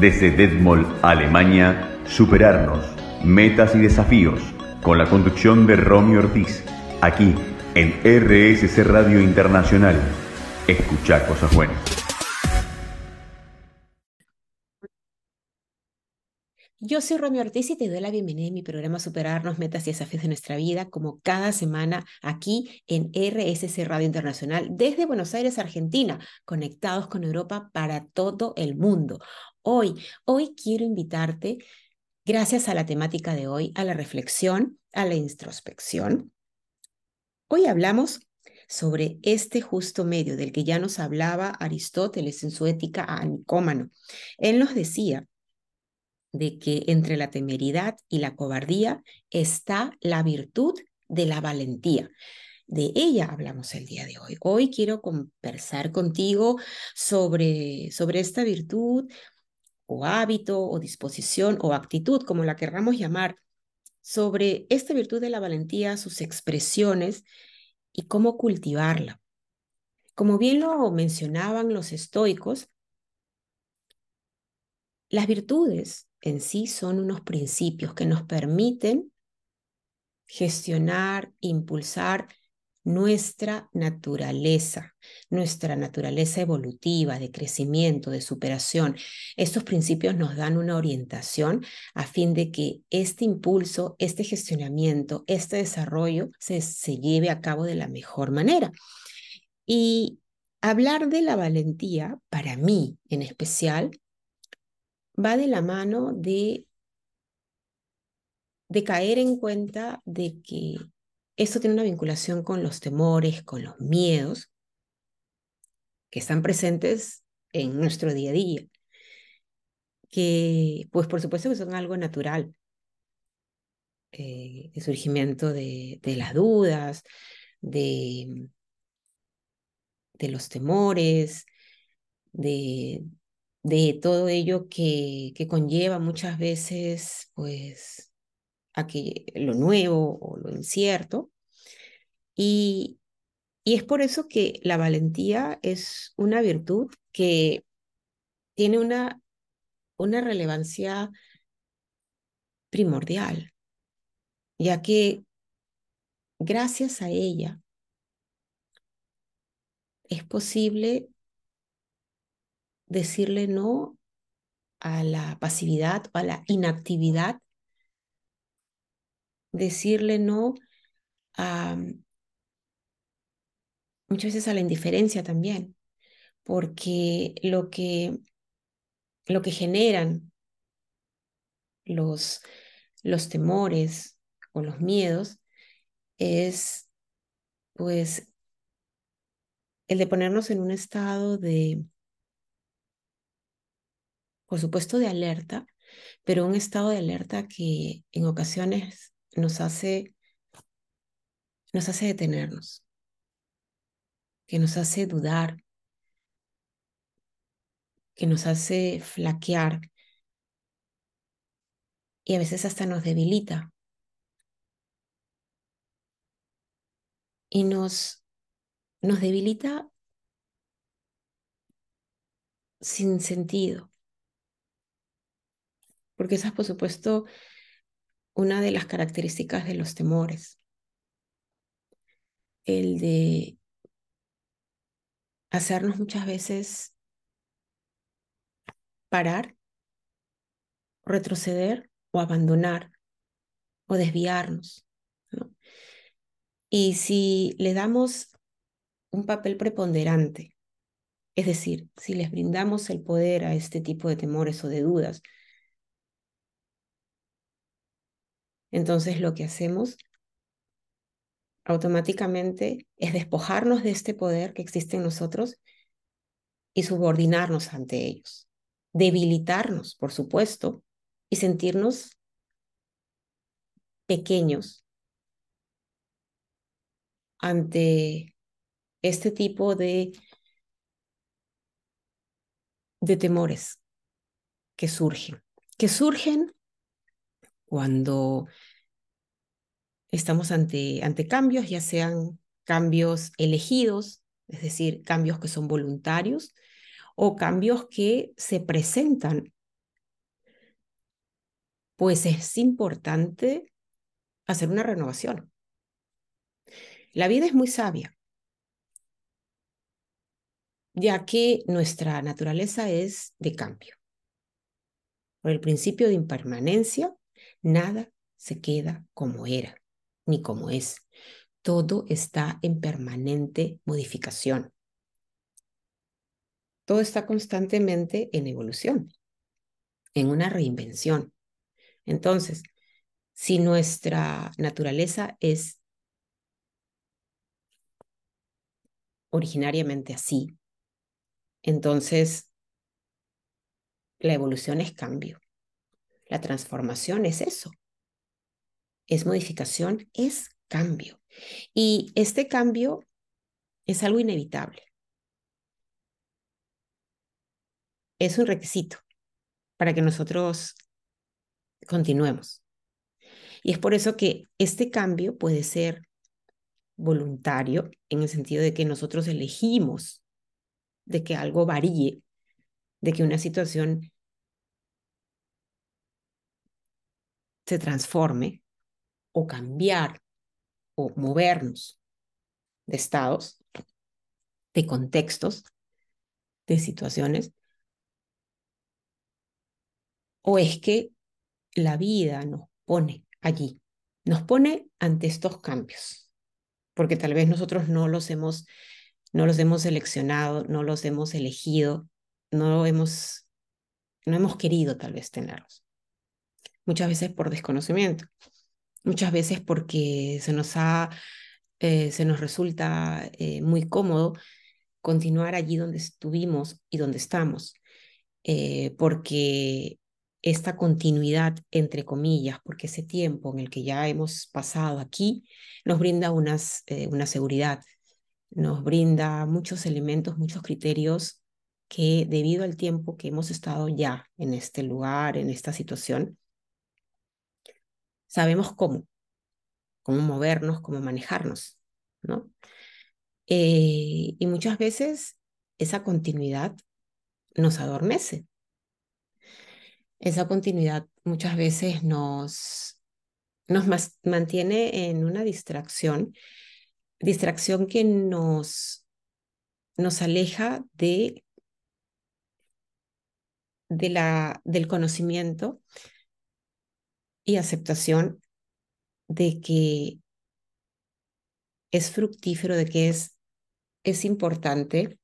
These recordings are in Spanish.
Desde Detmold, Alemania, superarnos, metas y desafíos, con la conducción de Romy Ortiz, aquí en RSC Radio Internacional. Escucha cosas buenas. Yo soy Romeo Ortiz y te doy la bienvenida a mi programa Superarnos Metas y Desafíos de Nuestra Vida, como cada semana aquí en RSC Radio Internacional, desde Buenos Aires, Argentina, conectados con Europa para todo el mundo. Hoy, hoy quiero invitarte, gracias a la temática de hoy, a la reflexión, a la introspección. Hoy hablamos sobre este justo medio del que ya nos hablaba Aristóteles en su ética a Nicómano. Él nos decía de que entre la temeridad y la cobardía está la virtud de la valentía. De ella hablamos el día de hoy. Hoy quiero conversar contigo sobre, sobre esta virtud o hábito o disposición o actitud, como la querramos llamar, sobre esta virtud de la valentía, sus expresiones y cómo cultivarla. Como bien lo mencionaban los estoicos, las virtudes en sí son unos principios que nos permiten gestionar, impulsar nuestra naturaleza, nuestra naturaleza evolutiva, de crecimiento, de superación. Estos principios nos dan una orientación a fin de que este impulso, este gestionamiento, este desarrollo se, se lleve a cabo de la mejor manera. Y hablar de la valentía, para mí en especial, va de la mano de, de caer en cuenta de que esto tiene una vinculación con los temores, con los miedos que están presentes en nuestro día a día, que pues por supuesto que son algo natural, eh, el surgimiento de, de las dudas, de, de los temores, de, de todo ello que, que conlleva muchas veces, pues, a que lo nuevo o lo incierto. Y, y es por eso que la valentía es una virtud que tiene una, una relevancia primordial, ya que gracias a ella es posible decirle no a la pasividad o a la inactividad, decirle no a muchas veces a la indiferencia también, porque lo que, lo que generan los, los temores o los miedos es pues el de ponernos en un estado de por supuesto, de alerta, pero un estado de alerta que en ocasiones nos hace, nos hace detenernos, que nos hace dudar, que nos hace flaquear y a veces hasta nos debilita. Y nos, nos debilita sin sentido porque esa es, por supuesto, una de las características de los temores. El de hacernos muchas veces parar, retroceder o abandonar o desviarnos. Y si le damos un papel preponderante, es decir, si les brindamos el poder a este tipo de temores o de dudas, Entonces lo que hacemos automáticamente es despojarnos de este poder que existe en nosotros y subordinarnos ante ellos, debilitarnos, por supuesto, y sentirnos pequeños ante este tipo de, de temores que surgen, que surgen cuando estamos ante, ante cambios, ya sean cambios elegidos, es decir, cambios que son voluntarios, o cambios que se presentan pues es importante hacer una renovación. La vida es muy sabia, ya que nuestra naturaleza es de cambio. Por el principio de impermanencia, nada se queda como era, ni como es. Todo está en permanente modificación. Todo está constantemente en evolución, en una reinvención. Entonces, si nuestra naturaleza es originariamente así, entonces la evolución es cambio. La transformación es eso. Es modificación, es cambio. Y este cambio es algo inevitable. Es un requisito para que nosotros continuemos. Y es por eso que este cambio puede ser voluntario en el sentido de que nosotros elegimos de que algo varíe, de que una situación se transforme o cambiar o movernos de estados, de contextos, de situaciones, o es que la vida nos pone allí, nos pone ante estos cambios, porque tal vez nosotros no los hemos, no los hemos seleccionado, no los hemos elegido, no hemos, no hemos querido tal vez tenerlos. Muchas veces por desconocimiento, muchas veces porque se nos ha, eh, se nos resulta eh, muy cómodo continuar allí donde estuvimos y donde estamos, eh, porque esta continuidad, entre comillas, porque ese tiempo en el que ya hemos pasado aquí nos brinda unas, eh, una seguridad, nos brinda muchos elementos, muchos criterios que debido al tiempo que hemos estado ya en este lugar, en esta situación, sabemos cómo, cómo movernos, cómo manejarnos, ¿no? Eh, y muchas veces esa continuidad nos adormece, esa continuidad muchas veces nos, nos mantiene en una distracción, distracción que nos, nos aleja de, de la, del conocimiento y aceptación de que es fructífero, de que es, es importante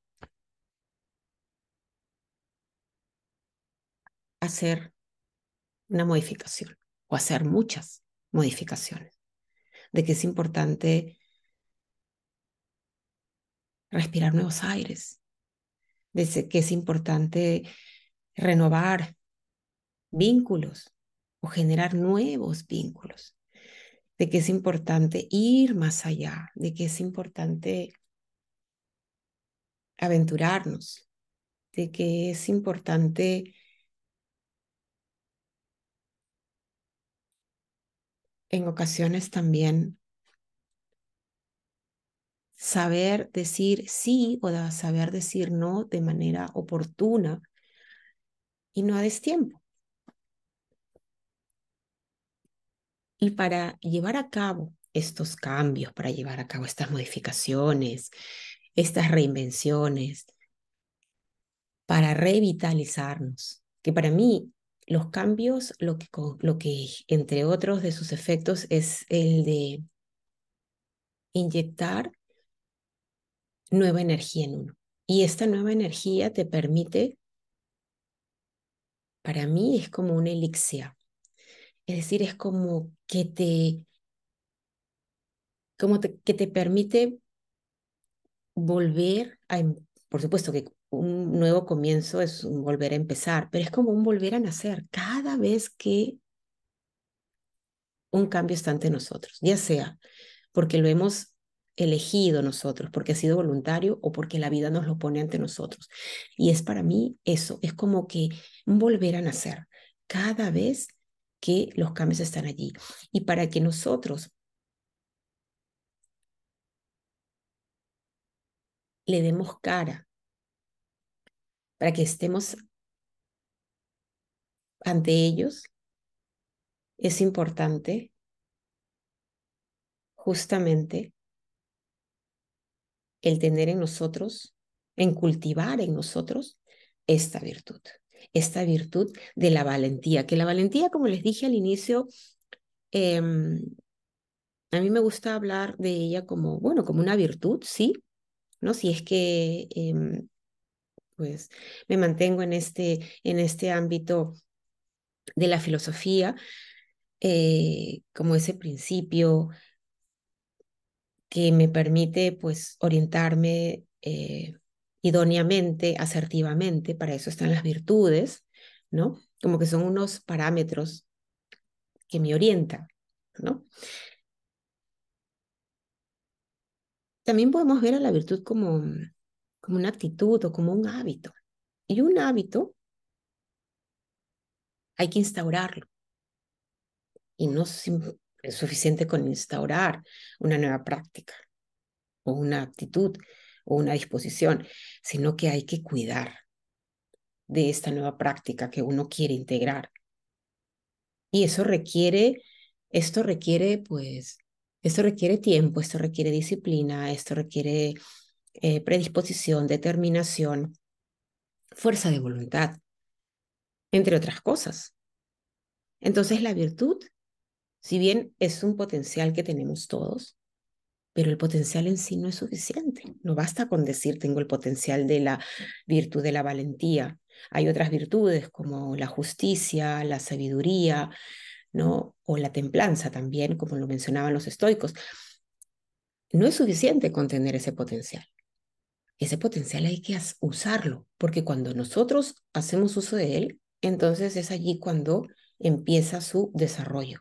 hacer una modificación o hacer muchas modificaciones, de que es importante respirar nuevos aires, de que es importante renovar vínculos generar nuevos vínculos, de que es importante ir más allá, de que es importante aventurarnos, de que es importante en ocasiones también saber decir sí o saber decir no de manera oportuna y no a destiempo. Y para llevar a cabo estos cambios, para llevar a cabo estas modificaciones, estas reinvenciones, para revitalizarnos, que para mí los cambios, lo que, lo que entre otros de sus efectos es el de inyectar nueva energía en uno. Y esta nueva energía te permite, para mí es como una elixir. Es decir, es como que te, como que te permite volver a, em, por supuesto que un nuevo comienzo es un volver a empezar, pero es como un volver a nacer cada vez que un cambio está ante nosotros, ya sea porque lo hemos elegido nosotros, porque ha sido voluntario o porque la vida nos lo pone ante nosotros. Y es para mí eso, es como que volver a nacer cada vez que los cambios están allí. Y para que nosotros le demos cara para que estemos ante ellos, es importante justamente el tener en nosotros, en cultivar en nosotros esta virtud, esta virtud de la valentía, que la valentía, como les dije al inicio, em, a mí me gusta hablar de ella como, bueno, como una virtud, sí, ¿no? Si es que, em, pues, me mantengo en este, en este ámbito de la filosofía, eh, como ese principio que me permite, pues, orientarme eh, idóneamente, asertivamente, para eso están las virtudes, ¿no? Como que son unos parámetros que me orientan, ¿no? También podemos ver a la virtud como, como una actitud o como un hábito. Y un hábito hay que instaurarlo. Y no es suficiente con instaurar una nueva práctica o una actitud o una disposición, sino que hay que cuidar de esta nueva práctica que uno quiere integrar. Y eso requiere, esto requiere pues esto requiere tiempo, esto requiere disciplina, esto requiere eh, predisposición, determinación, fuerza de voluntad, entre otras cosas. Entonces la virtud, si bien es un potencial que tenemos todos, pero el potencial en sí no es suficiente. No basta con decir tengo el potencial de la virtud de la valentía. Hay otras virtudes como la justicia, la sabiduría, ¿no? O la templanza también, como lo mencionaban los estoicos. No es suficiente con tener ese potencial. Ese potencial hay que usarlo, porque cuando nosotros hacemos uso de él, entonces es allí cuando empieza su desarrollo.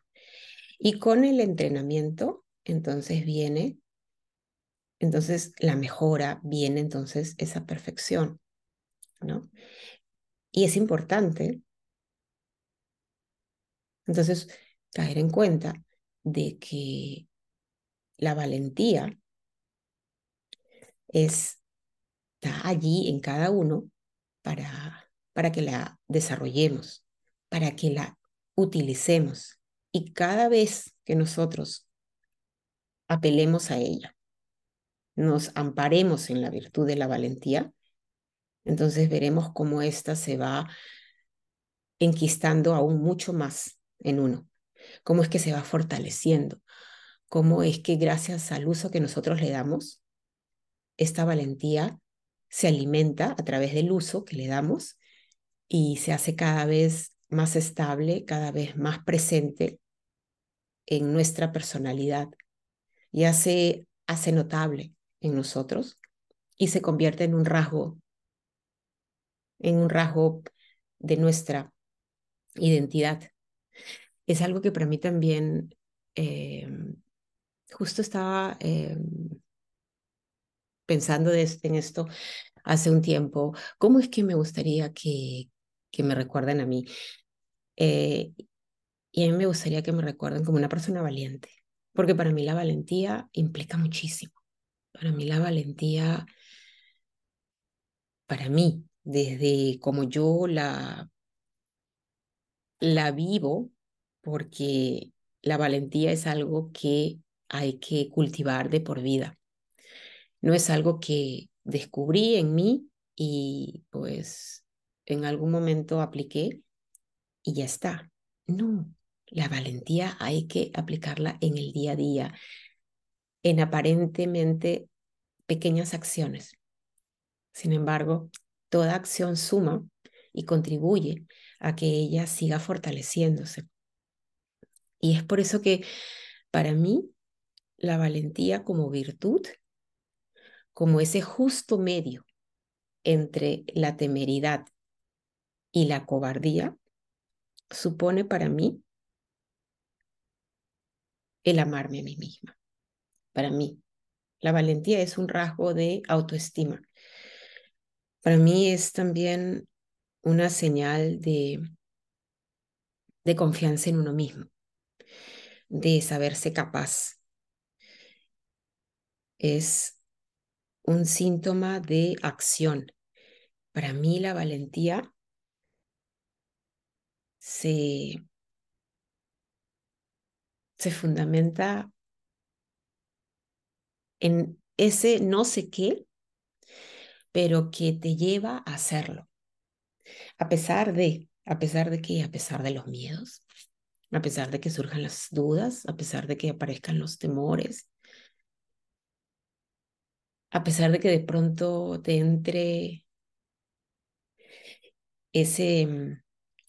Y con el entrenamiento, entonces viene, entonces la mejora, viene entonces esa perfección, ¿no? Y es importante entonces, caer en cuenta de que la valentía está allí en cada uno para, para que la desarrollemos, para que la utilicemos. Y cada vez que nosotros apelemos a ella, nos amparemos en la virtud de la valentía, entonces veremos cómo ésta se va enquistando aún mucho más en uno, cómo es que se va fortaleciendo, cómo es que gracias al uso que nosotros le damos, esta valentía se alimenta a través del uso que le damos y se hace cada vez más estable, cada vez más presente en nuestra personalidad. y se hace notable en nosotros y se convierte en un rasgo, en un rasgo de nuestra identidad es algo que para mí también, eh, justo estaba eh, pensando en esto hace un tiempo, ¿cómo es que me gustaría que, que me recuerden a mí? Eh, y a mí me gustaría que me recuerden como una persona valiente, porque para mí la valentía implica muchísimo. Para mí la valentía, para mí, desde como yo la, la vivo, porque la valentía es algo que hay que cultivar de por vida. No es algo que descubrí en mí y pues en algún momento apliqué y ya está. No, la valentía hay que aplicarla en el día a día, en aparentemente pequeñas acciones. Sin embargo, toda acción suma y contribuye a que ella siga fortaleciéndose. Y es por eso que para mí la valentía como virtud, como ese justo medio entre la temeridad y la cobardía, supone para mí el amarme a mí misma. Para mí, la valentía es un rasgo de autoestima. Para mí es también una señal de, de confianza en uno mismo de saberse capaz. Es un síntoma de acción. Para mí la valentía se, se fundamenta en ese no sé qué, pero que te lleva a hacerlo. A pesar de, a pesar de que, a pesar de los miedos, a pesar de que surjan las dudas, a pesar de que aparezcan los temores, a pesar de que de pronto te entre ese, mm,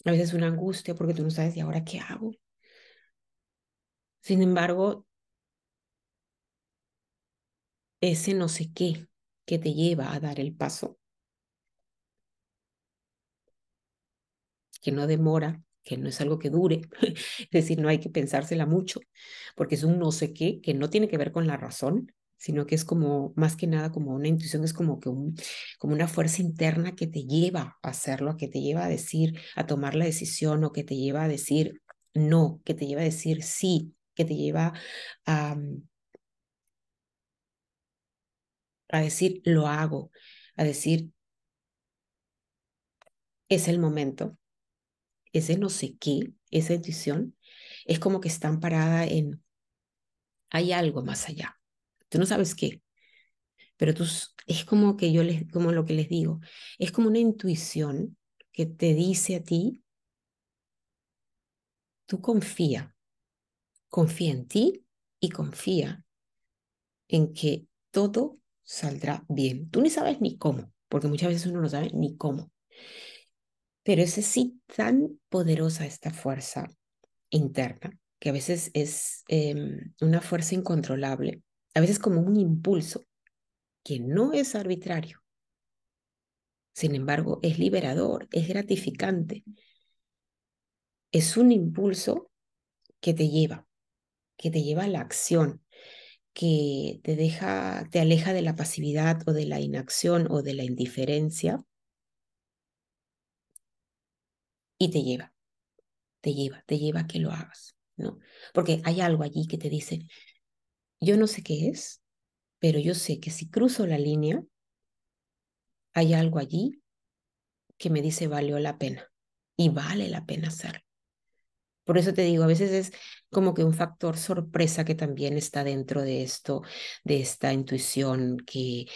a veces una angustia porque tú no sabes, ¿y ahora qué hago? Sin embargo, ese no sé qué que te lleva a dar el paso, que no demora, que no es algo que dure, es decir, no hay que pensársela mucho, porque es un no sé qué que no tiene que ver con la razón, sino que es como más que nada como una intuición, es como que un, como una fuerza interna que te lleva a hacerlo, que te lleva a decir, a tomar la decisión o que te lleva a decir no, que te lleva a decir sí, que te lleva a, a decir lo hago, a decir es el momento, ese no sé qué, esa intuición, es como que está amparada en hay algo más allá. Tú no sabes qué, pero tú, es como que yo les, como lo que les digo, es como una intuición que te dice a ti, tú confía, confía en ti y confía en que todo saldrá bien. Tú ni sabes ni cómo, porque muchas veces uno no sabe ni cómo. Pero es así tan poderosa esta fuerza interna, que a veces es em, una fuerza incontrolable, a veces como un impulso que no es arbitrario. Sin embargo, es liberador, es gratificante. Es un impulso que te lleva, que te lleva a la acción, que te deja, te aleja de la pasividad o de la inacción o de la indiferencia y te lleva, te lleva, te lleva a que lo hagas, ¿no? Porque hay algo allí que te dice, yo no sé qué es, pero yo sé que si cruzo la línea, hay algo allí que me dice valió la pena y vale la pena hacerlo. Por eso te digo, a veces es como que un factor sorpresa que también está dentro de esto, de esta intuición que,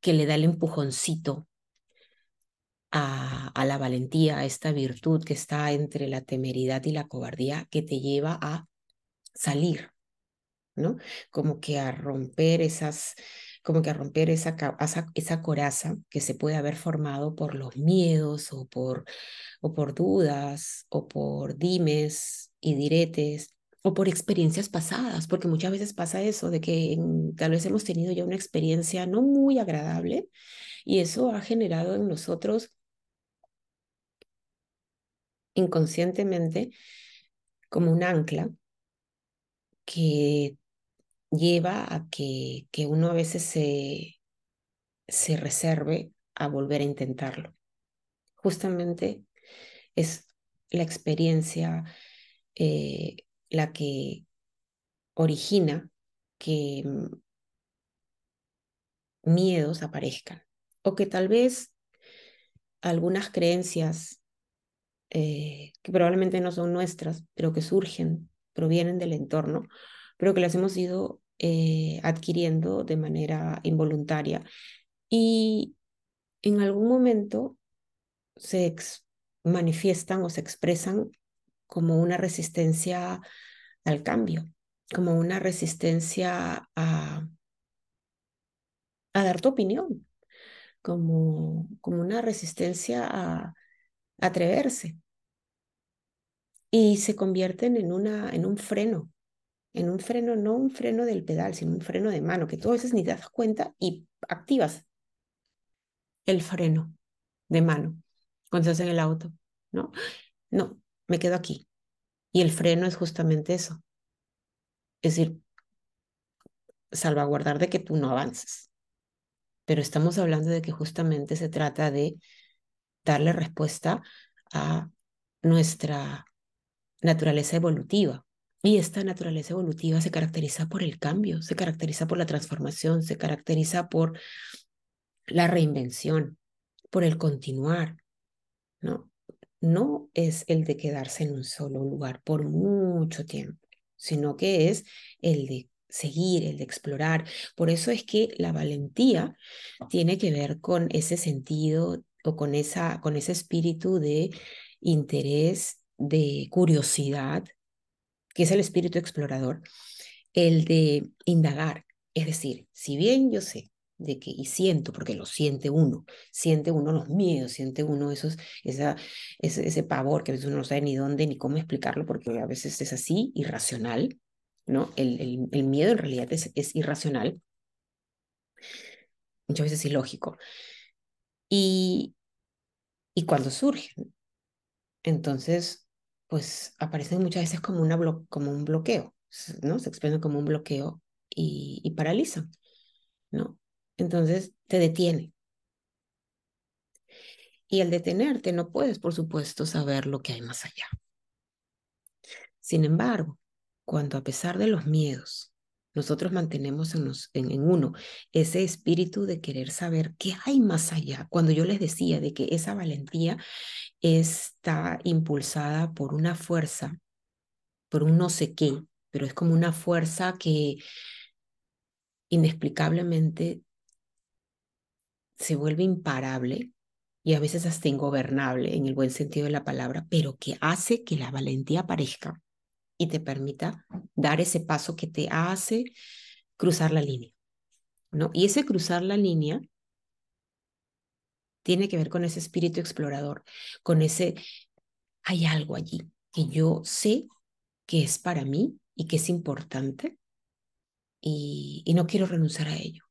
que le da el empujoncito a, a, la valentía, a esta virtud que está entre la temeridad y la cobardía que te lleva a salir, ¿no? Como que a romper esas, como que a romper esa, esa, coraza que se puede haber formado por los miedos o por, o por dudas o por dimes y diretes o por experiencias pasadas, porque muchas veces pasa eso, de que tal vez hemos tenido ya una experiencia no muy agradable y eso ha generado en nosotros inconscientemente como un ancla que lleva a que, que uno a veces se, se reserve a volver a intentarlo. Justamente es la experiencia eh, la que origina que mm, miedos aparezcan o que tal vez algunas creencias eh, que probablemente no son nuestras, pero que surgen, provienen del entorno, pero que las hemos ido eh, adquiriendo de manera involuntaria. Y en algún momento se manifiestan o se expresan como una resistencia al cambio, como una resistencia a, dar tu opinión, como, como una resistencia a atreverse. Y se convierten en, una, en un freno en un freno, no un freno del pedal, sino un freno de mano, que tú a veces ni te das cuenta y activas el freno de mano cuando estás en el auto, ¿no? No, me quedo aquí. Y el freno es justamente eso. Es decir, salvaguardar de que tú no avances. Pero estamos hablando de que justamente se trata de darle respuesta a nuestra naturaleza evolutiva, y esta naturaleza evolutiva se caracteriza por el cambio, se caracteriza por la transformación, se caracteriza por la reinvención, por el continuar, ¿no? No es el de quedarse en un solo lugar por mucho tiempo. sino que es el de seguir, el de explorar. Por eso es que la valentía tiene que ver con ese sentido o con, esa, con ese espíritu de interés, de curiosidad, que es el espíritu explorador, el de indagar. Es decir, si bien yo sé de que, y siento, porque lo siente uno, siente uno los miedos, siente uno esos, esa, ese, ese pavor que a veces uno no sabe ni dónde ni cómo explicarlo, porque a veces es así, irracional, ¿no? El, el, el miedo en realidad es, es irracional, muchas veces ilógico. Y, y cuando surgen, entonces, pues aparecen muchas veces como, una como un bloqueo, ¿no? Se expresan como un bloqueo y, y paralizan, ¿no? Entonces te detiene. Y al detenerte no puedes, por supuesto, saber lo que hay más allá. Sin embargo, cuando a pesar de los miedos, nosotros mantenemos en, uno ese espíritu de querer saber qué hay más allá. Cuando yo les decía de que esa valentía está impulsada por una fuerza, por un no sé qué, pero es como una fuerza que inexplicablemente se vuelve imparable y a veces hasta ingobernable en el buen sentido de la palabra, pero que hace que la valentía aparezca y te permita dar ese paso que te hace cruzar la línea. ¿no? Y ese cruzar la línea tiene que ver con ese espíritu explorador, con ese, hay algo allí que yo sé que es para mí y que es importante y, no quiero renunciar a ello.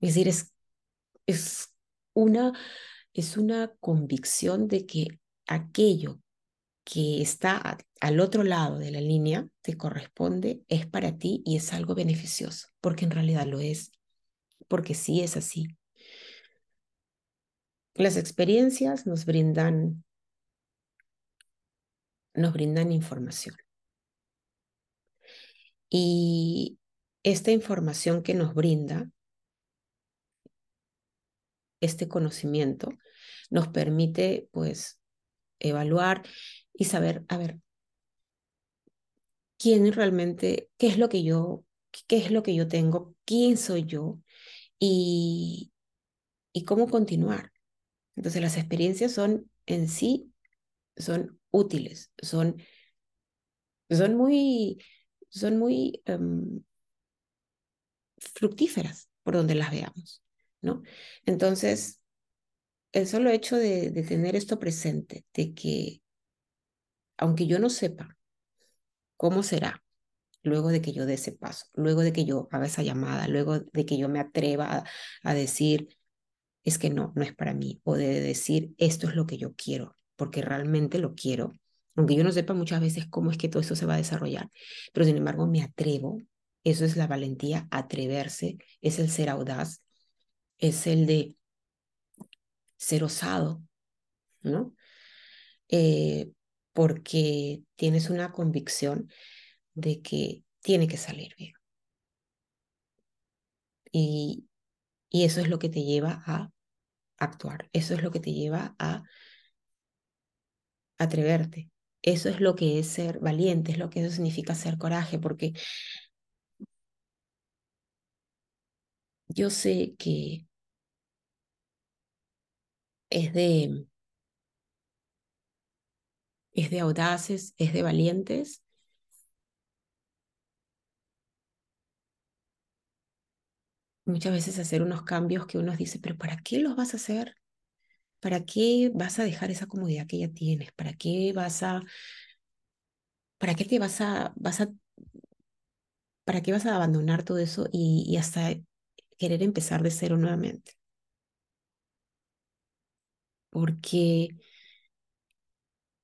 Es decir, es es una, es una convicción de que aquello que está al otro lado de la línea te corresponde, es para ti y es algo beneficioso, porque en realidad lo es, porque sí es así. Las experiencias nos brindan, nos brindan información. Y esta información que nos brinda este conocimiento nos permite pues evaluar y saber, a ver, quién realmente, qué es lo que yo, qué es lo que yo tengo, quién soy yo y, y cómo continuar. Entonces las experiencias son en sí, son útiles, son, son muy, son muy um, fructíferas por donde las veamos. ¿no? Entonces, el solo hecho de, tener esto presente, de que aunque yo no sepa cómo será luego de que yo dé ese paso, luego de que yo haga esa llamada, luego de que yo me atreva a, decir, es que no, no es para mí, o de decir, esto es lo que yo quiero, porque realmente lo quiero, aunque yo no sepa muchas veces cómo es que todo esto se va a desarrollar, pero sin embargo me atrevo, eso es la valentía, atreverse, es el ser audaz, es el de ser osado, ¿no? Eh, porque tienes una convicción de que tiene que salir bien. Y, y eso es lo que te lleva a actuar, eso es lo que te lleva a atreverte. Eso es lo que es ser valiente, es lo que eso significa ser coraje, porque yo sé que es de, es de audaces, es de valientes. Muchas veces hacer unos cambios que uno dice, pero ¿para qué los vas a hacer? ¿Para qué vas a dejar esa comodidad que ya tienes? ¿Para qué vas a, para qué te vas a, vas a, para qué vas a abandonar todo eso y, y hasta querer empezar de cero nuevamente? porque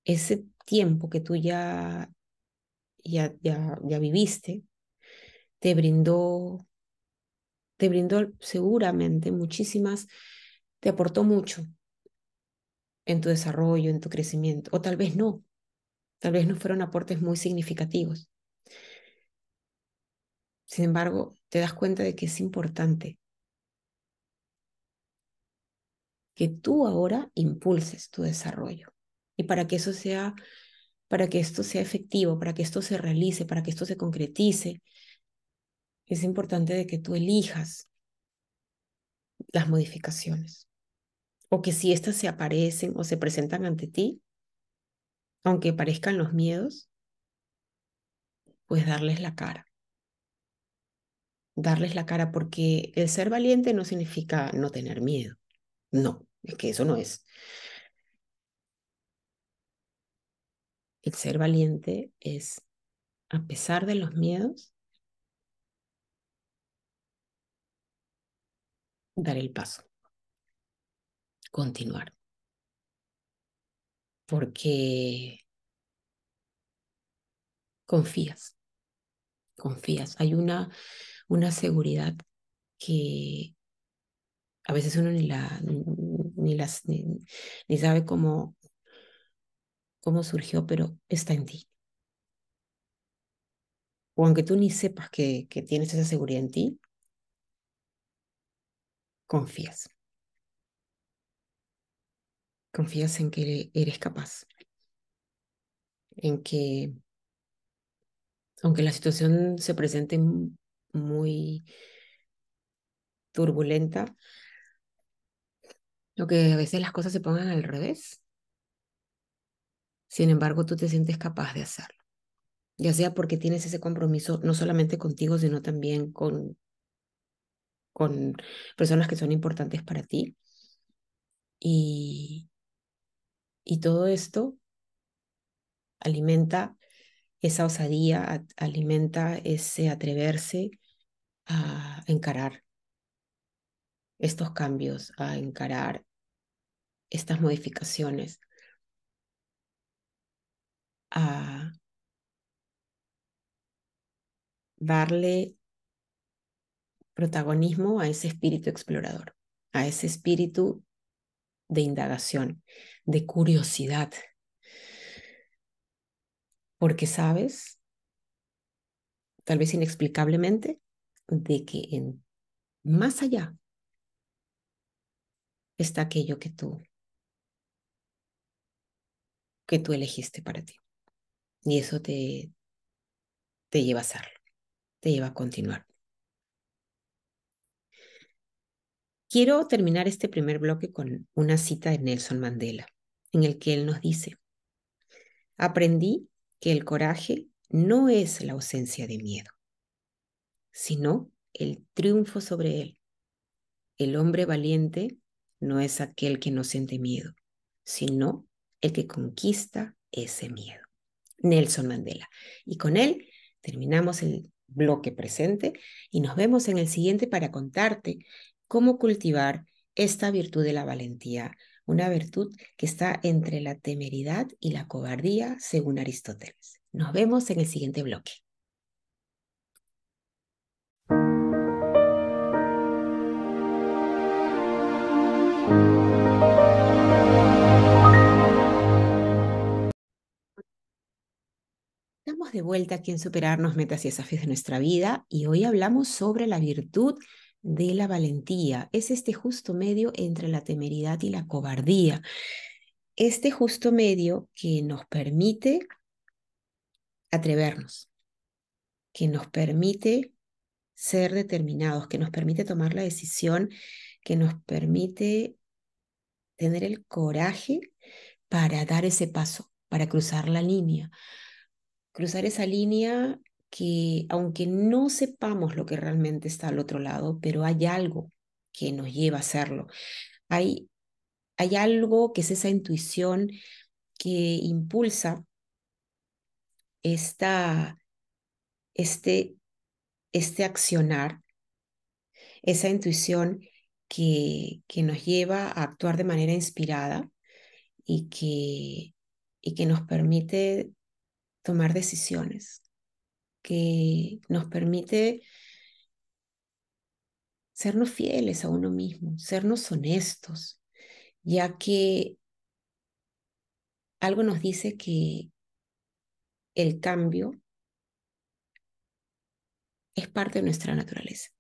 ese tiempo que tú ya, ya, ya, ya viviste te brindó, te brindó seguramente muchísimas, te aportó mucho en tu desarrollo, en tu crecimiento, o tal vez no, tal vez no fueron aportes muy significativos. Sin embargo, te das cuenta de que es importante que tú ahora impulses tu desarrollo. Y para que eso sea para que esto sea efectivo, para que esto se realice, para que esto se concretice, es importante de que tú elijas las modificaciones. O que si éstas se aparecen o se presentan ante ti, aunque parezcan los miedos, pues darles la cara. Darles la cara porque el ser valiente no significa no tener miedo. No, es que eso no es. El ser valiente es, a pesar de los miedos, dar el paso, continuar. Porque confías, confías. Hay una, una seguridad que a veces uno ni, la, ni, las, ni, sabe cómo, cómo surgió, pero está en ti. O aunque tú ni sepas que, que tienes esa seguridad en ti, confías. Confías en que eres capaz, en que aunque la situación se presente muy turbulenta, o que a veces las cosas se pongan al revés, sin embargo tú te sientes capaz de hacerlo, ya sea porque tienes ese compromiso no solamente contigo, sino también con con personas que son importantes para ti. Y, y todo esto alimenta esa osadía, alimenta ese atreverse a encarar estos cambios, a encarar estas modificaciones, a darle protagonismo a ese espíritu explorador, a ese espíritu de indagación, de curiosidad. Porque sabes, tal vez inexplicablemente, de que en más allá está aquello que tú que tú elegiste para ti. Y eso te te lleva a hacerlo, te lleva a continuar. Quiero terminar este primer bloque con una cita de Nelson Mandela, en el que él nos dice, aprendí que el coraje no es la ausencia de miedo, sino el triunfo sobre él. El hombre valiente no es aquel que no siente miedo, sino el que conquista ese miedo. Nelson Mandela. Y con él terminamos el bloque presente y nos vemos en el siguiente para contarte cómo cultivar esta virtud de la valentía, una virtud que está entre la temeridad y la cobardía, según Aristóteles. Nos vemos en el siguiente bloque. De vuelta aquí en Superarnos Metas y Desafíos de nuestra vida y hoy hablamos sobre la virtud de la valentía. Es este justo medio entre la temeridad y la cobardía. Este justo medio que nos permite atrevernos, que nos permite ser determinados, que nos permite tomar la decisión, que nos permite tener el coraje para dar ese paso, para cruzar la línea. Cruzar esa línea que aunque no sepamos lo que realmente está al otro lado, pero hay algo que nos lleva a hacerlo. Hay, hay algo que es esa intuición que impulsa esta, este, este accionar, esa intuición que, que nos lleva a actuar de manera inspirada y que, y que nos permite tomar decisiones, que nos permite sernos fieles a uno mismo, sernos honestos, ya que algo nos dice que el cambio es parte de nuestra naturaleza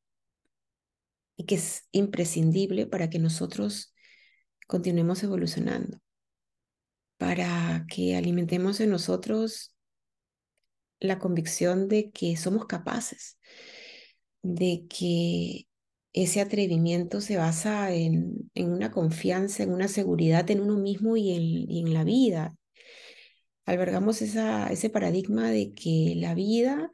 y que es imprescindible para que nosotros continuemos evolucionando. para que alimentemos en nosotros la convicción de que somos capaces, de que ese atrevimiento se basa en, una confianza, en una seguridad en uno mismo y en, la vida. Albergamos esa, ese paradigma de que la vida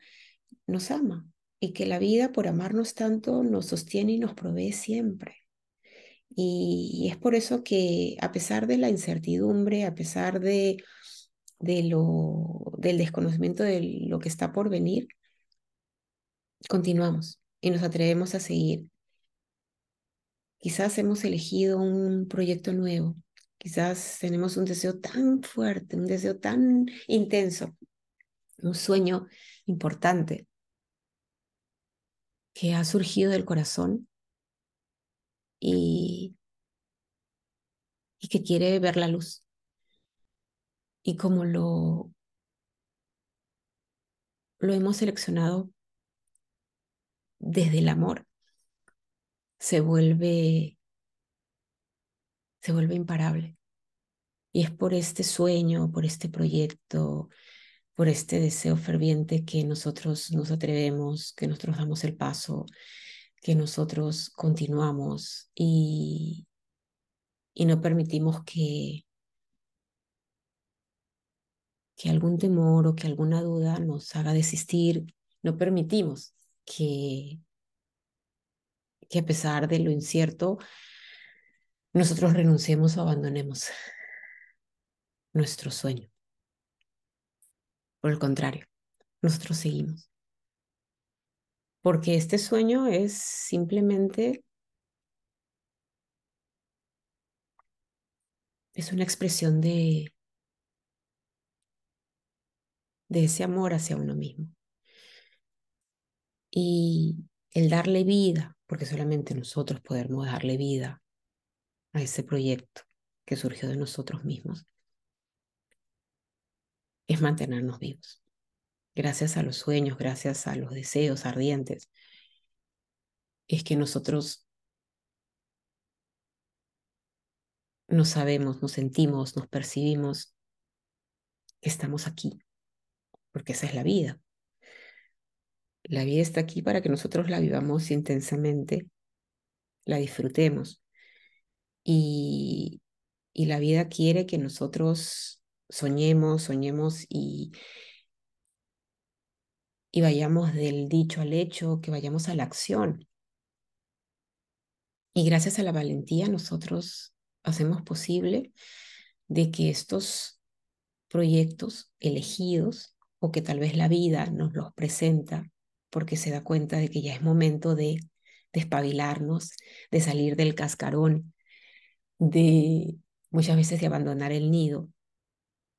nos ama y que la vida por amarnos tanto nos sostiene y nos provee siempre. Y, es por eso que a pesar de la incertidumbre, a pesar de, de lo, del desconocimiento de lo que está por venir, continuamos y nos atrevemos a seguir. Quizás hemos elegido un proyecto nuevo, quizás tenemos un deseo tan fuerte, un deseo tan intenso, un sueño importante que ha surgido del corazón y, y que quiere ver la luz. Y como lo, lo hemos seleccionado desde el amor, se vuelve, se vuelve imparable. Y es por este sueño, por este proyecto, por este deseo ferviente que nosotros nos atrevemos, que nosotros damos el paso, que nosotros continuamos y, y no permitimos que, que algún temor o que alguna duda nos haga desistir. No permitimos que, que a pesar de lo incierto, nosotros renunciemos o abandonemos nuestro sueño. Por el contrario, nosotros seguimos. Porque este sueño es simplemente, es una expresión de, de ese amor hacia uno mismo. Y el darle vida, porque solamente nosotros podemos darle vida a ese proyecto que surgió de nosotros mismos, es mantenernos vivos. Gracias a los sueños, gracias a los deseos ardientes, es que nosotros nos sabemos, nos sentimos, nos percibimos estamos aquí, porque esa es la vida. La vida está aquí para que nosotros la vivamos intensamente, la disfrutemos. Y, y la vida quiere que nosotros soñemos, soñemos y, y vayamos del dicho al hecho, que vayamos a la acción. Y gracias a la valentía nosotros hacemos posible de que estos proyectos elegidos o que tal vez la vida nos los presenta porque se da cuenta de que ya es momento de despabilarnos, de salir del cascarón, de muchas veces de abandonar el nido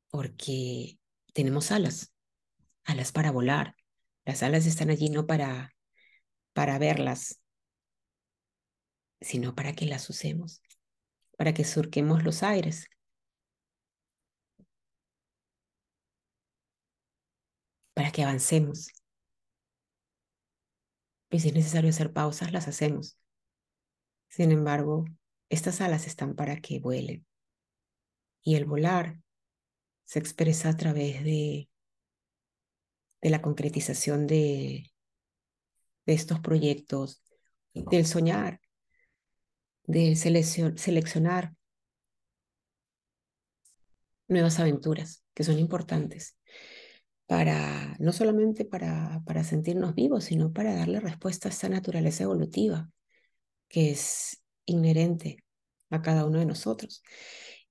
porque tenemos alas, alas para volar. Las alas están allí no para, para verlas, sino para que las usemos, para que surquemos los aires. Para que avancemos. Y si es necesario hacer pausas, las hacemos. Sin embargo, estas alas están para que vuelen. Y el volar se expresa a través de, de la concretización de, de estos proyectos, del soñar, del seleccionar nuevas aventuras que son importantes para no solamente para, para sentirnos vivos, sino para darle respuesta a esta naturaleza evolutiva que es inherente a cada uno de nosotros.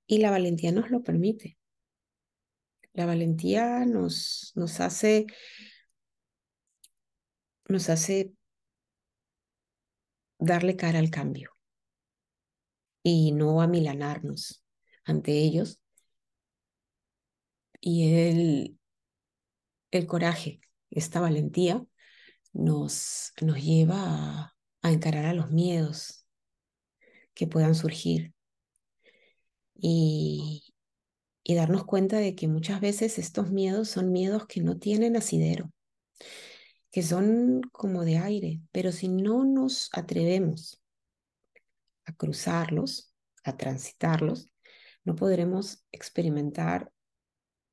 Y la valentía nos lo permite. La valentía nos, nos hace, nos hace darle cara al cambio y no amilanarnos ante ellos. Y el, el coraje, esta valentía, nos, nos lleva a, encarar a los miedos que puedan surgir. Y, y darnos cuenta de que muchas veces estos miedos son miedos que no tienen asidero, que son como de aire, pero si no nos atrevemos a cruzarlos, a transitarlos, no podremos experimentar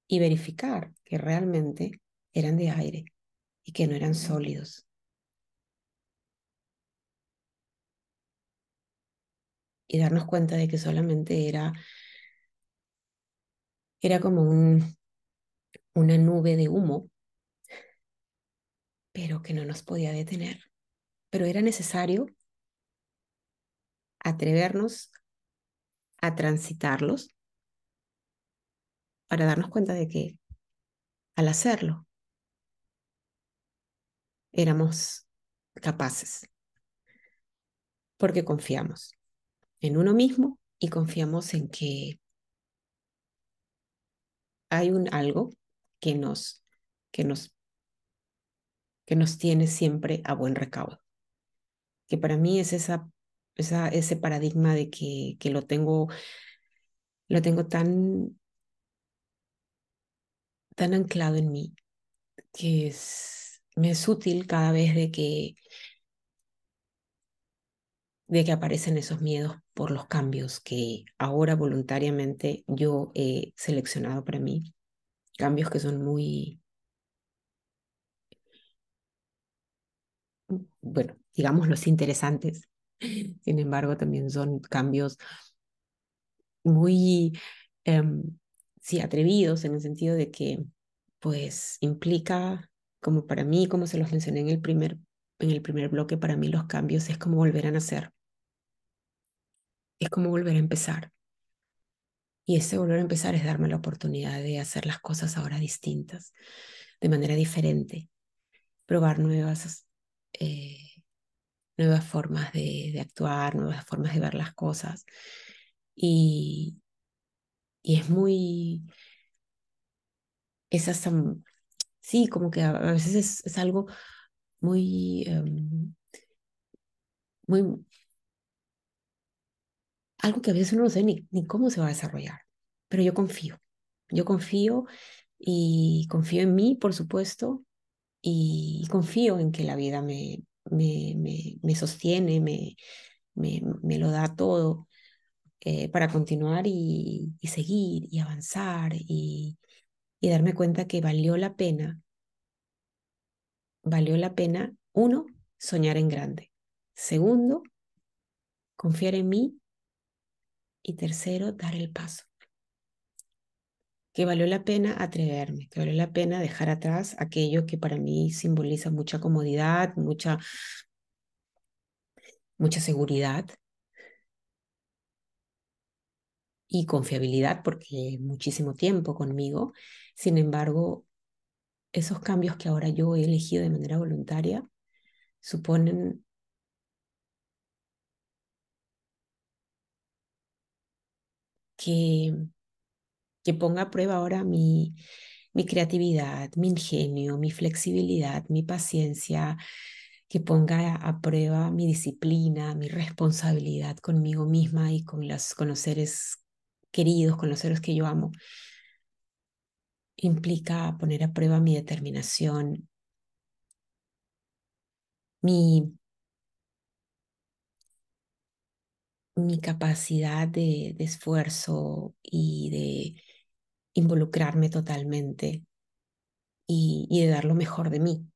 y verificar que realmente eran de aire y que no eran sólidos. Y darnos cuenta de que solamente era, era como un, una nube de humo, pero que no nos podía detener. Pero era necesario atrevernos a transitarlos para darnos cuenta de que al hacerlo éramos capaces, porque confiamos en uno mismo y confiamos en que hay un algo que nos, que nos, que nos tiene siempre a buen recaudo. Que para mí es esa, esa, ese paradigma de que, que lo tengo, lo tengo tan, tan anclado en mí, que es, me es útil cada vez de que, de que aparecen esos miedos por los cambios que ahora voluntariamente yo he seleccionado para mí. Cambios que son muy, bueno, digamos los interesantes. Sin embargo, también son cambios muy, em, sí, atrevidos en el sentido de que, pues, implica, como para mí, como se los mencioné en el primer, en el primer bloque, para mí los cambios es como volver a nacer. Es como volver a empezar. Y ese volver a empezar es darme la oportunidad de hacer las cosas ahora distintas, de manera diferente, probar nuevas, eh, nuevas formas de, de, actuar, nuevas formas de ver las cosas. Y, y es muy, es hasta, sí, como que a, veces es, es algo muy, um, muy, algo que a veces uno no sabe ni, ni cómo se va a desarrollar, pero yo confío, yo confío y confío en mí, por supuesto, y confío en que la vida me, me, me, me sostiene, me, me, me, lo da todo eh, para continuar y, y, seguir y avanzar y, y darme cuenta que valió la pena, valió la pena, uno, soñar en grande. Segundo, confiar en mí y tercero, dar el paso. Que valió la pena atreverme, que valió la pena dejar atrás aquello que para mí simboliza mucha comodidad, mucha, mucha seguridad y confiabilidad, porque muchísimo tiempo conmigo. Sin embargo, esos cambios que ahora yo he elegido de manera voluntaria suponen que, que ponga a prueba ahora mi, mi creatividad, mi ingenio, mi flexibilidad, mi paciencia, que ponga a prueba mi disciplina, mi responsabilidad conmigo misma y con, las, con los seres queridos, con los seres que yo amo. Implica poner a prueba mi determinación, mi mi capacidad de, esfuerzo y de involucrarme totalmente y, y de dar lo mejor de mí,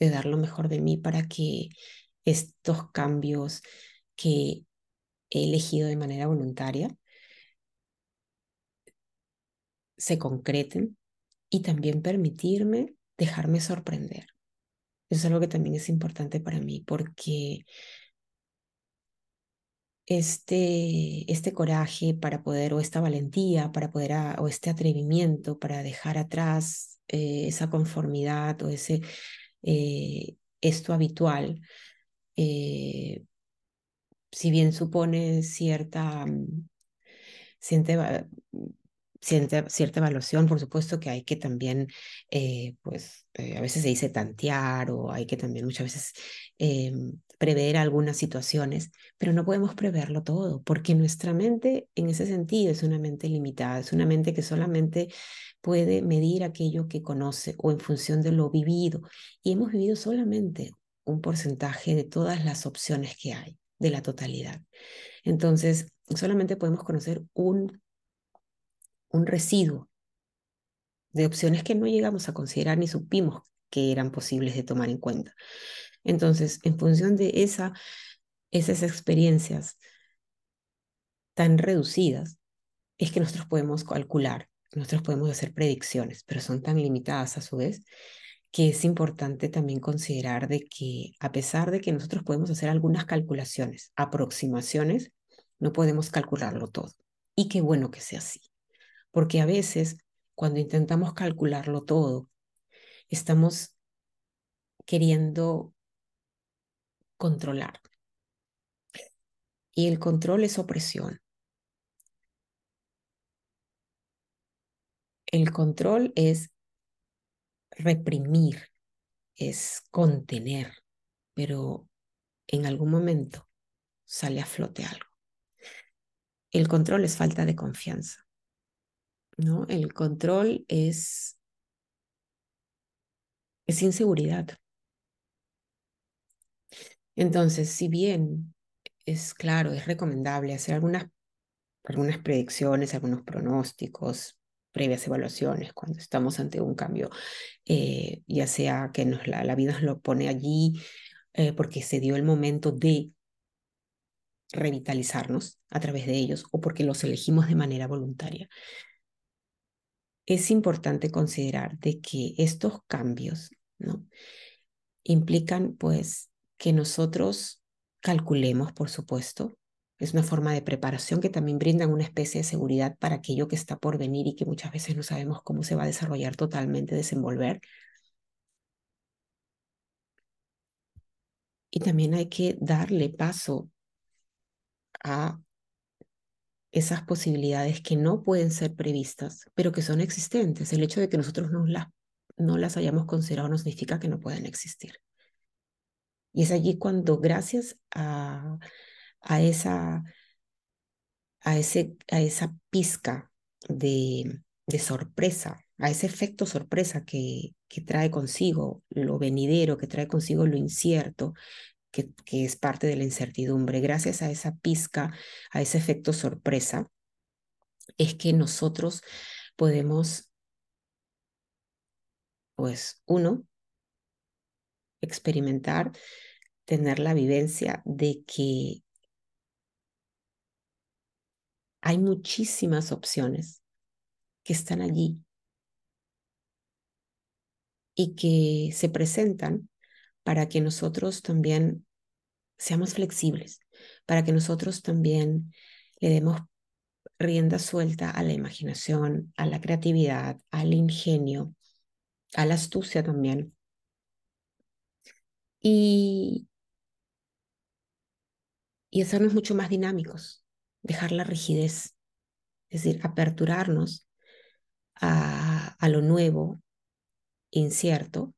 de dar lo mejor de mí para que estos cambios que he elegido de manera voluntaria se concreten y también permitirme dejarme sorprender. Eso es algo que también es importante para mí porque este, este coraje para poder, o esta valentía para poder, o este atrevimiento para dejar atrás eh, esa conformidad o ese, eh, esto habitual, eh, si bien supone cierta, mm, cierta, cierta, cierta evaluación, por supuesto que hay que también, eh, pues eh, a veces se dice tantear o hay que también muchas veces eh, prever algunas situaciones, pero no podemos preverlo todo, porque nuestra mente en ese sentido es una mente limitada, es una mente que solamente puede medir aquello que conoce o en función de lo vivido. Y hemos vivido solamente un porcentaje de todas las opciones que hay, de la totalidad. Entonces, solamente podemos conocer un un residuo de opciones que no llegamos a considerar ni supimos que eran posibles de tomar en cuenta. Entonces, en función de esa, esas experiencias tan reducidas, es que nosotros podemos calcular, nosotros podemos hacer predicciones, pero son tan limitadas a su vez que es importante también considerar de que a pesar de que nosotros podemos hacer algunas calculaciones, aproximaciones, no podemos calcularlo todo. Y qué bueno que sea así, porque a veces cuando intentamos calcularlo todo, estamos queriendo controlar. Y el control es opresión. El control es reprimir, es contener, pero en algún momento sale a flote algo. El control es falta de confianza, ¿no? El control es, es inseguridad. Entonces, si bien es claro, es recomendable hacer algunas, algunas predicciones, algunos pronósticos, previas evaluaciones, cuando estamos ante un cambio, eh, ya sea que nos, la, la, vida nos lo pone allí eh, porque se dio el momento de revitalizarnos a través de ellos o porque los elegimos de manera voluntaria. Es importante considerar de que estos cambios ¿no? implican pues que nosotros calculemos, por supuesto, es una forma de preparación que también brindan una especie de seguridad para aquello que está por venir y que muchas veces no sabemos cómo se va a desarrollar totalmente, desenvolver. Y también hay que darle paso a esas posibilidades que no pueden ser previstas, pero que son existentes. El hecho de que nosotros no las, no las hayamos considerado no significa que no puedan existir. Y es allí cuando, gracias a a esa, a ese, a esa pizca de, de sorpresa, a ese efecto sorpresa que, que trae consigo lo venidero, que trae consigo lo incierto, que, es parte de la incertidumbre. Gracias a esa pizca, a ese efecto sorpresa, es que nosotros podemos, pues, uno, experimentar, tener la vivencia de que hay muchísimas opciones que están allí y que se presentan para que nosotros también seamos flexibles, para que nosotros también le demos rienda suelta a la imaginación, a la creatividad, al ingenio, a la astucia también. Y, y hacernos mucho más dinámicos, dejar la rigidez, es decir, aperturarnos a, a lo nuevo, incierto,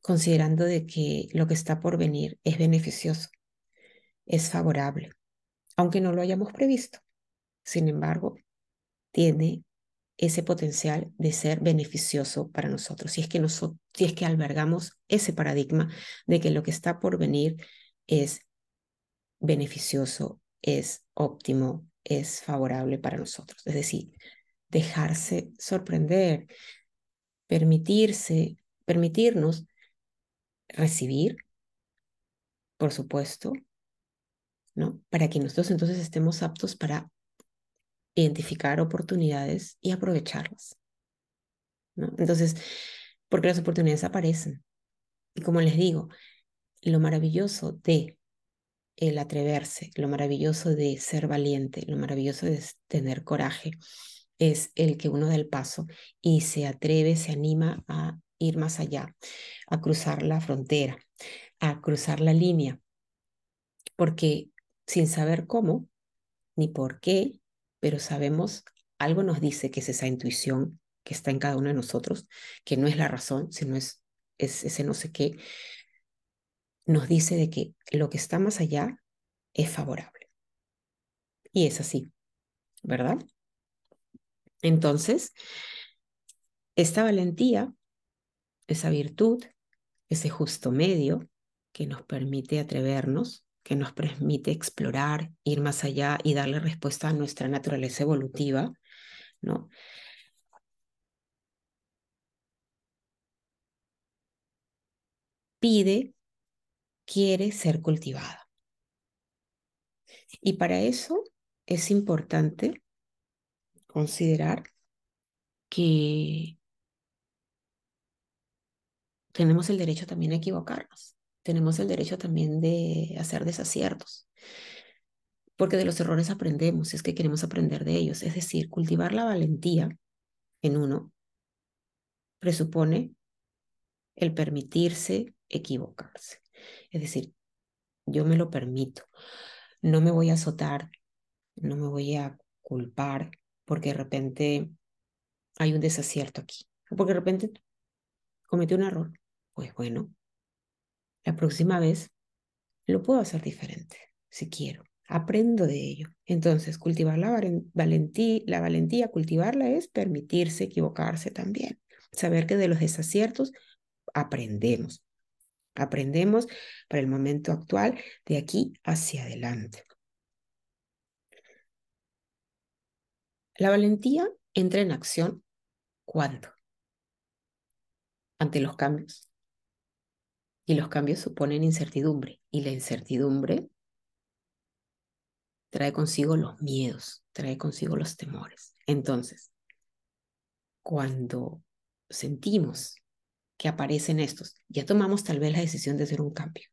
considerando de que lo que está por venir es beneficioso, es favorable, aunque no lo hayamos previsto. Sin embargo, tiene ese potencial de ser beneficioso para nosotros. Si es que nosotros, si es que albergamos ese paradigma de que lo que está por venir es beneficioso es óptimo, es favorable para nosotros. Es decir, dejarse sorprender, permitirse, permitirnos recibir, por supuesto, ¿no? Para que nosotros entonces estemos aptos para identificar oportunidades y aprovecharlas. ¿no? Entonces, porque las oportunidades aparecen. Y como les digo, lo maravilloso de el atreverse, lo maravilloso de ser valiente, lo maravilloso de tener coraje, es el que uno da el paso y se atreve, se anima a ir más allá, a cruzar la frontera, a cruzar la línea, porque sin saber cómo ni por qué, pero sabemos, algo nos dice que es esa intuición que está en cada uno de nosotros, que no es la razón, sino es, es ese no sé qué, nos dice de que lo que está más allá es favorable. Y es así, ¿verdad? Entonces, esta valentía, esa virtud, ese justo medio que nos permite atrevernos, que nos permite explorar, ir más allá y darle respuesta a nuestra naturaleza evolutiva, ¿no? Pide, quiere ser cultivada. Y para eso es importante considerar que tenemos el derecho también a equivocarnos, tenemos el derecho también de hacer desaciertos, porque de los errores aprendemos, es que queremos aprender de ellos, es decir, cultivar la valentía en uno presupone el permitirse equivocarse, es decir, yo me lo permito, no me voy a azotar, no me voy a culpar porque de repente hay un desacierto aquí, porque de repente cometí un error. Pues bueno, la próxima vez lo puedo hacer diferente, si quiero. Aprendo de ello. Entonces, cultivar la valentía, la valentía, cultivarla es permitirse equivocarse también. Saber que de los desaciertos aprendemos. Aprendemos para el momento actual, de aquí hacia adelante. La valentía entra en acción cuando ante los cambios. Y los cambios suponen incertidumbre. Y la incertidumbre trae consigo los miedos, trae consigo los temores. Entonces, cuando sentimos que aparecen estos, ya tomamos tal vez la decisión de hacer un cambio,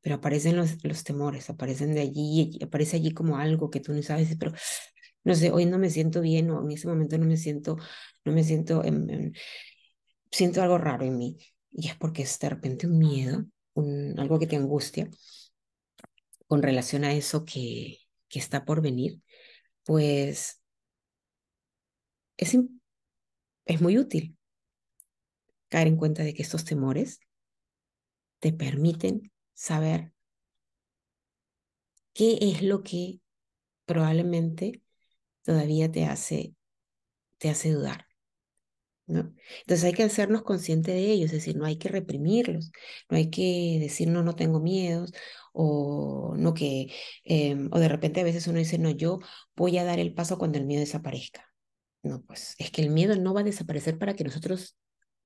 pero aparecen los, los temores, aparecen de allí, aparece allí como algo que tú no sabes, pero no sé, hoy no me siento bien o en ese momento no me siento, no me siento siento algo raro en mí. Y es porque es de repente un miedo, un, algo que te angustia con relación a eso que, que está por venir, pues es, es muy útil caer en cuenta de que estos temores te permiten saber qué es lo que probablemente todavía te hace, te hace dudar. ¿No? Entonces hay que hacernos conscientes de ellos, es decir, no hay que reprimirlos, no hay que decir, no, no tengo miedos, o no que, em, o de repente a veces uno dice, no, yo voy a dar el paso cuando el miedo desaparezca. No, pues es que el miedo no va a desaparecer para que nosotros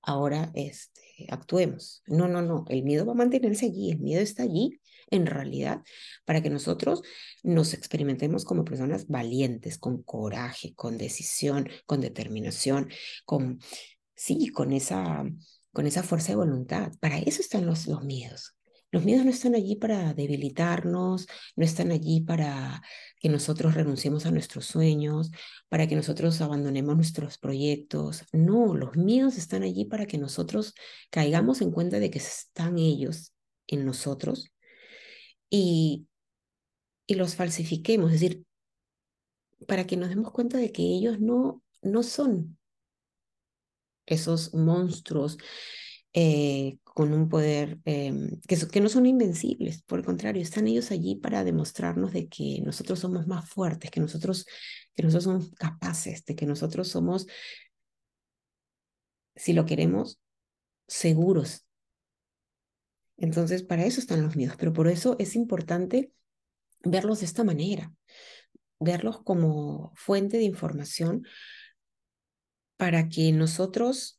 ahora este, actuemos. No, no, no, el miedo va a mantenerse allí, el miedo está allí en realidad para que nosotros nos experimentemos como personas valientes, con coraje, con decisión, con determinación, con, sí, con esa, con esa fuerza de voluntad. Para eso están los, los miedos. Los miedos no están allí para debilitarnos, no están allí para que nosotros renunciemos a nuestros sueños, para que nosotros abandonemos nuestros proyectos. No, los miedos están allí para que nosotros caigamos en cuenta de que están ellos en nosotros y, y los falsifiquemos, es decir, para que nos demos cuenta de que ellos no, no son esos monstruos eh, con un poder em, que, que, no son invencibles, por el contrario, están ellos allí para demostrarnos de que nosotros somos más fuertes, que nosotros, que nosotros somos capaces, de que nosotros somos, si lo queremos, seguros entonces, para eso están los miedos, pero por eso es importante verlos de esta manera, verlos como fuente de información para que nosotros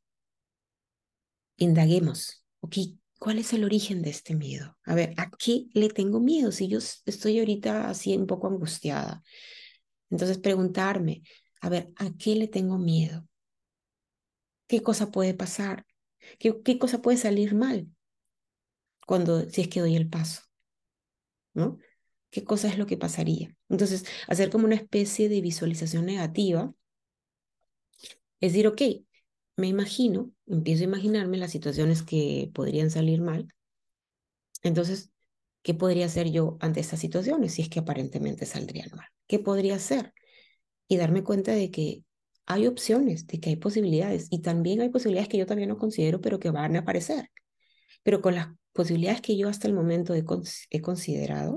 indaguemos, ok, ¿cuál es el origen de este miedo? A ver, ¿a qué le tengo miedo si yo estoy ahorita así un poco angustiada? Entonces, preguntarme, a ver, ¿a qué le tengo miedo? ¿Qué cosa puede pasar? ¿Qué, qué cosa puede salir mal? Cuando, si es que doy el paso, ¿no? ¿Qué cosa es lo que pasaría? Entonces, hacer como una especie de visualización negativa, es decir, ok, me imagino, empiezo a imaginarme las situaciones que podrían salir mal. Entonces, ¿qué podría hacer yo ante estas situaciones si es que aparentemente saldrían mal? ¿Qué podría hacer? Y darme cuenta de que hay opciones, de que hay posibilidades y también hay posibilidades que yo también no considero, pero que van a aparecer. Pero con las posibilidades que yo hasta el momento he, he considerado,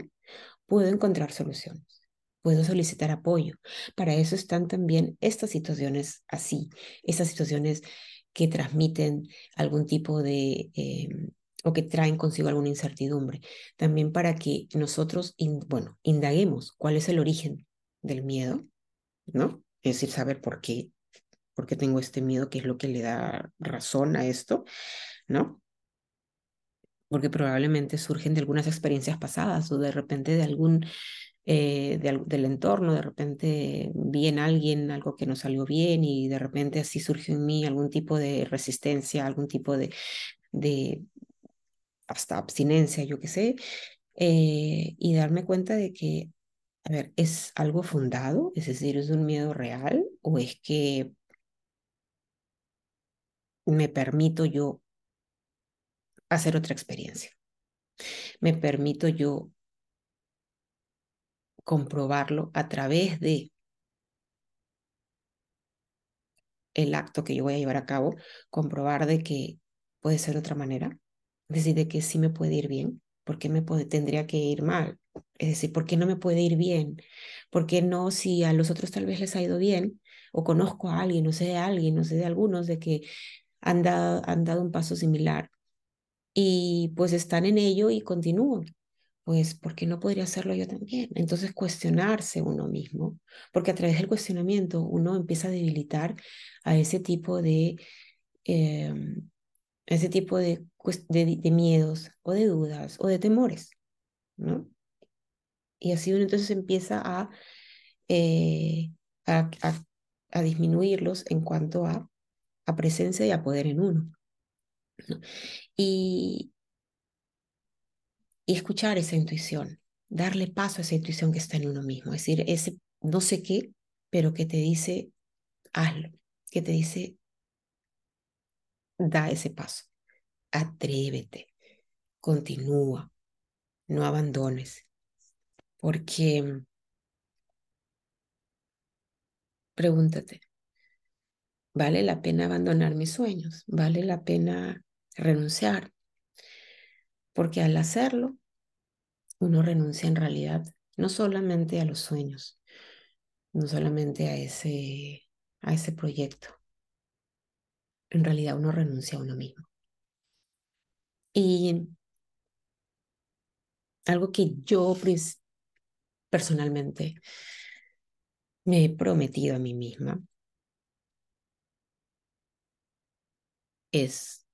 puedo encontrar soluciones, puedo solicitar apoyo. Para eso están también estas situaciones así, estas situaciones que transmiten algún tipo de... Em, o que traen consigo alguna incertidumbre. También para que nosotros, bueno, indaguemos cuál es el origen del miedo, ¿no? es decir, saber por qué, por qué tengo este miedo, qué es lo que le da razón a esto, ¿no? Porque probablemente surgen de algunas experiencias pasadas o de repente de algún eh, del entorno, de repente vi en alguien algo que no salió bien y de repente así surgió en mí algún tipo de resistencia, algún tipo de, de hasta abstinencia, yo qué sé, eh, y darme cuenta de que, a ver, ¿es algo fundado? Es decir, ¿es un miedo real o es que me permito yo hacer otra experiencia? Me permito yo comprobarlo a través de el acto que yo voy a llevar a cabo, comprobar de que puede ser de otra manera, es decir, de que sí me puede ir bien, ¿por qué me tendría que ir mal? Es decir, ¿por qué no me puede ir bien? ¿Por qué no si a los otros tal vez les ha ido bien? O conozco a alguien, no sé de alguien, no sé de algunos, de que han dado, han dado un paso similar y pues están en ello y continúan pues, ¿por qué no podría hacerlo yo también? Entonces, cuestionarse uno mismo, porque a través del cuestionamiento uno empieza a debilitar a ese tipo de, em, ese tipo de, miedos o de dudas o de temores, ¿no? Y así uno entonces empieza a, eh, a, a, disminuirlos en cuanto a, a presencia y a poder en uno. Y, y escuchar esa intuición, darle paso a esa intuición que está en uno mismo, es decir, ese no sé qué, pero que te dice, hazlo, que te dice, da ese paso, atrévete, continúa, no abandones, porque pregúntate, ¿vale la pena abandonar mis sueños? ¿Vale la pena renunciar? Porque al hacerlo, uno renuncia en realidad no solamente a los sueños, no solamente a ese, a ese proyecto. En realidad uno renuncia a uno mismo. Y algo que yo personalmente me he prometido a mí misma es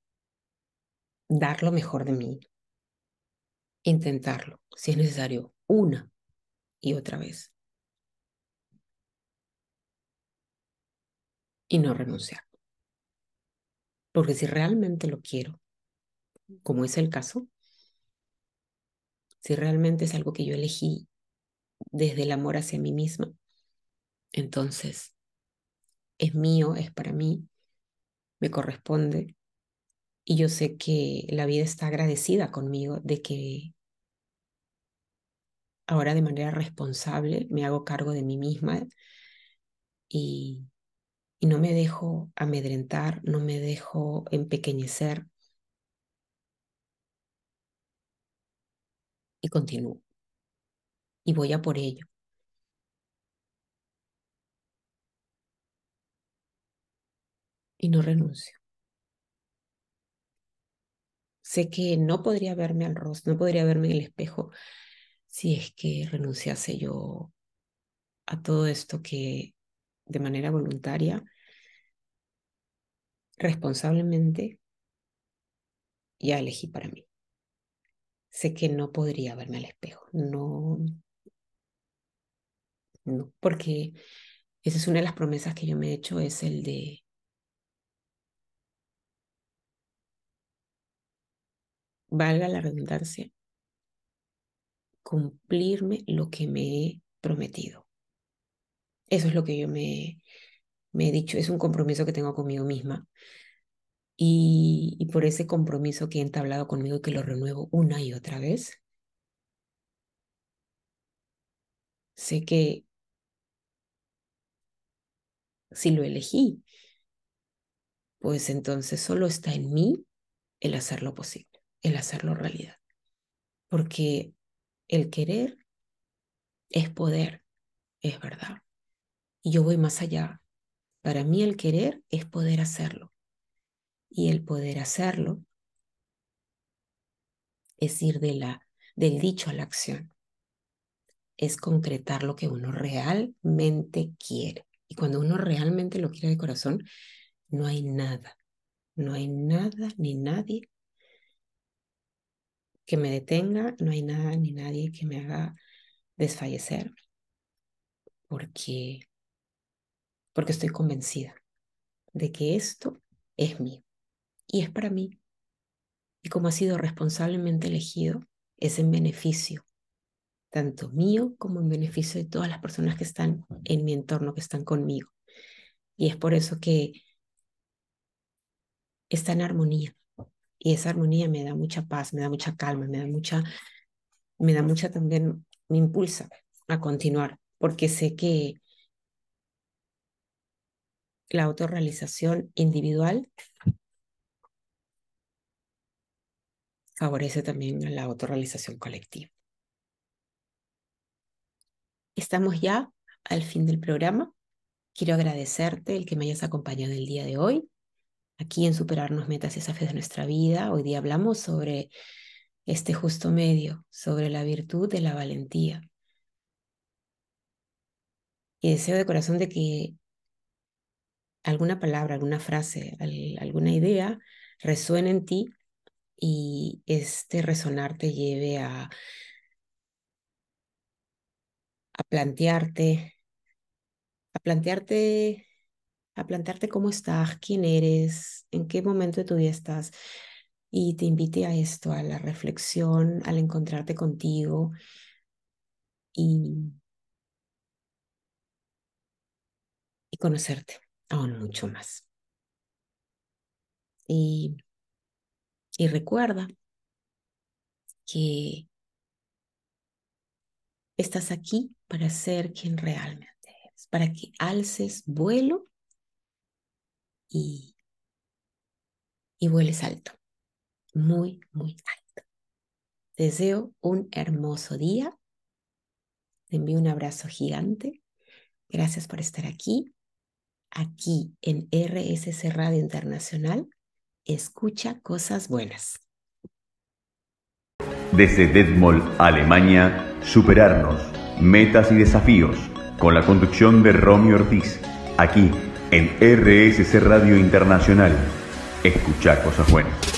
dar lo mejor de mí intentarlo, si es necesario, una y otra vez. Y no renunciar. Porque si realmente lo quiero, como es el caso, si realmente es algo que yo elegí desde el amor hacia mí misma, entonces es mío, es para mí, me corresponde y yo sé que la vida está agradecida conmigo de que ahora de manera responsable me hago cargo de mí misma y, y no me dejo amedrentar, no me dejo empequeñecer y continúo. Y voy a por ello. Y no renuncio. Sé que no podría verme al rostro, no podría verme en el espejo si es que renunciase yo a todo esto que de manera voluntaria, responsablemente, ya elegí para mí. Sé que no podría verme al espejo, no, no, porque esa es una de las promesas que yo me he hecho, es el de valga la redundancia, cumplirme lo que me he prometido. Eso es lo que yo me, he dicho, es un compromiso que tengo conmigo misma. Y, y por ese compromiso que he entablado conmigo y que lo renuevo una y otra vez, sé que si lo elegí, pues entonces solo está en mí el hacerlo posible el hacerlo realidad. Porque el querer es poder, es verdad. Y yo voy más allá. Para mí el querer es poder hacerlo. Y el poder hacerlo es ir de la, del dicho a la acción. Es concretar lo que uno realmente quiere. Y cuando uno realmente lo quiere de corazón, no hay nada, no hay nada ni nadie que me detenga, no hay nada ni nadie que me haga desfallecer, porque, porque estoy convencida de que esto es mío y es para mí. Y como ha sido responsablemente elegido, es en beneficio tanto mío como en beneficio de todas las personas que están en mi entorno, que están conmigo. Y es por eso que está en armonía. Y esa armonía me da mucha paz, me da mucha calma, me da mucha, me da mucha también, me impulsa a continuar, porque sé que la autorrealización individual favorece también a la autorrealización colectiva. Estamos ya al fin del programa. Quiero agradecerte el que me hayas acompañado el día de hoy, aquí en Superarnos Metas y Desafíos de nuestra vida. Hoy día hablamos sobre este justo medio, sobre la virtud de la valentía. Y deseo de corazón de que alguna palabra, alguna frase, alguna idea resuene en ti y este resonar te lleve a a plantearte, a plantearte, a plantearte cómo estás, quién eres, en qué momento de tu vida estás. Y te invite a esto, a la reflexión, al encontrarte contigo y, y conocerte aún mucho más. Y, y recuerda que estás aquí para ser quien realmente eres, para que alces vuelo y, y vueles alto, muy, muy alto. Te deseo un hermoso día. Te envío un abrazo gigante. Gracias por estar aquí, aquí en RSC Radio Internacional. Escucha cosas buenas. Desde Detmold, Alemania, superarnos metas y desafíos, con la conducción de Romeo Ortiz, aquí en RSC Radio Internacional. Escucha cosas buenas.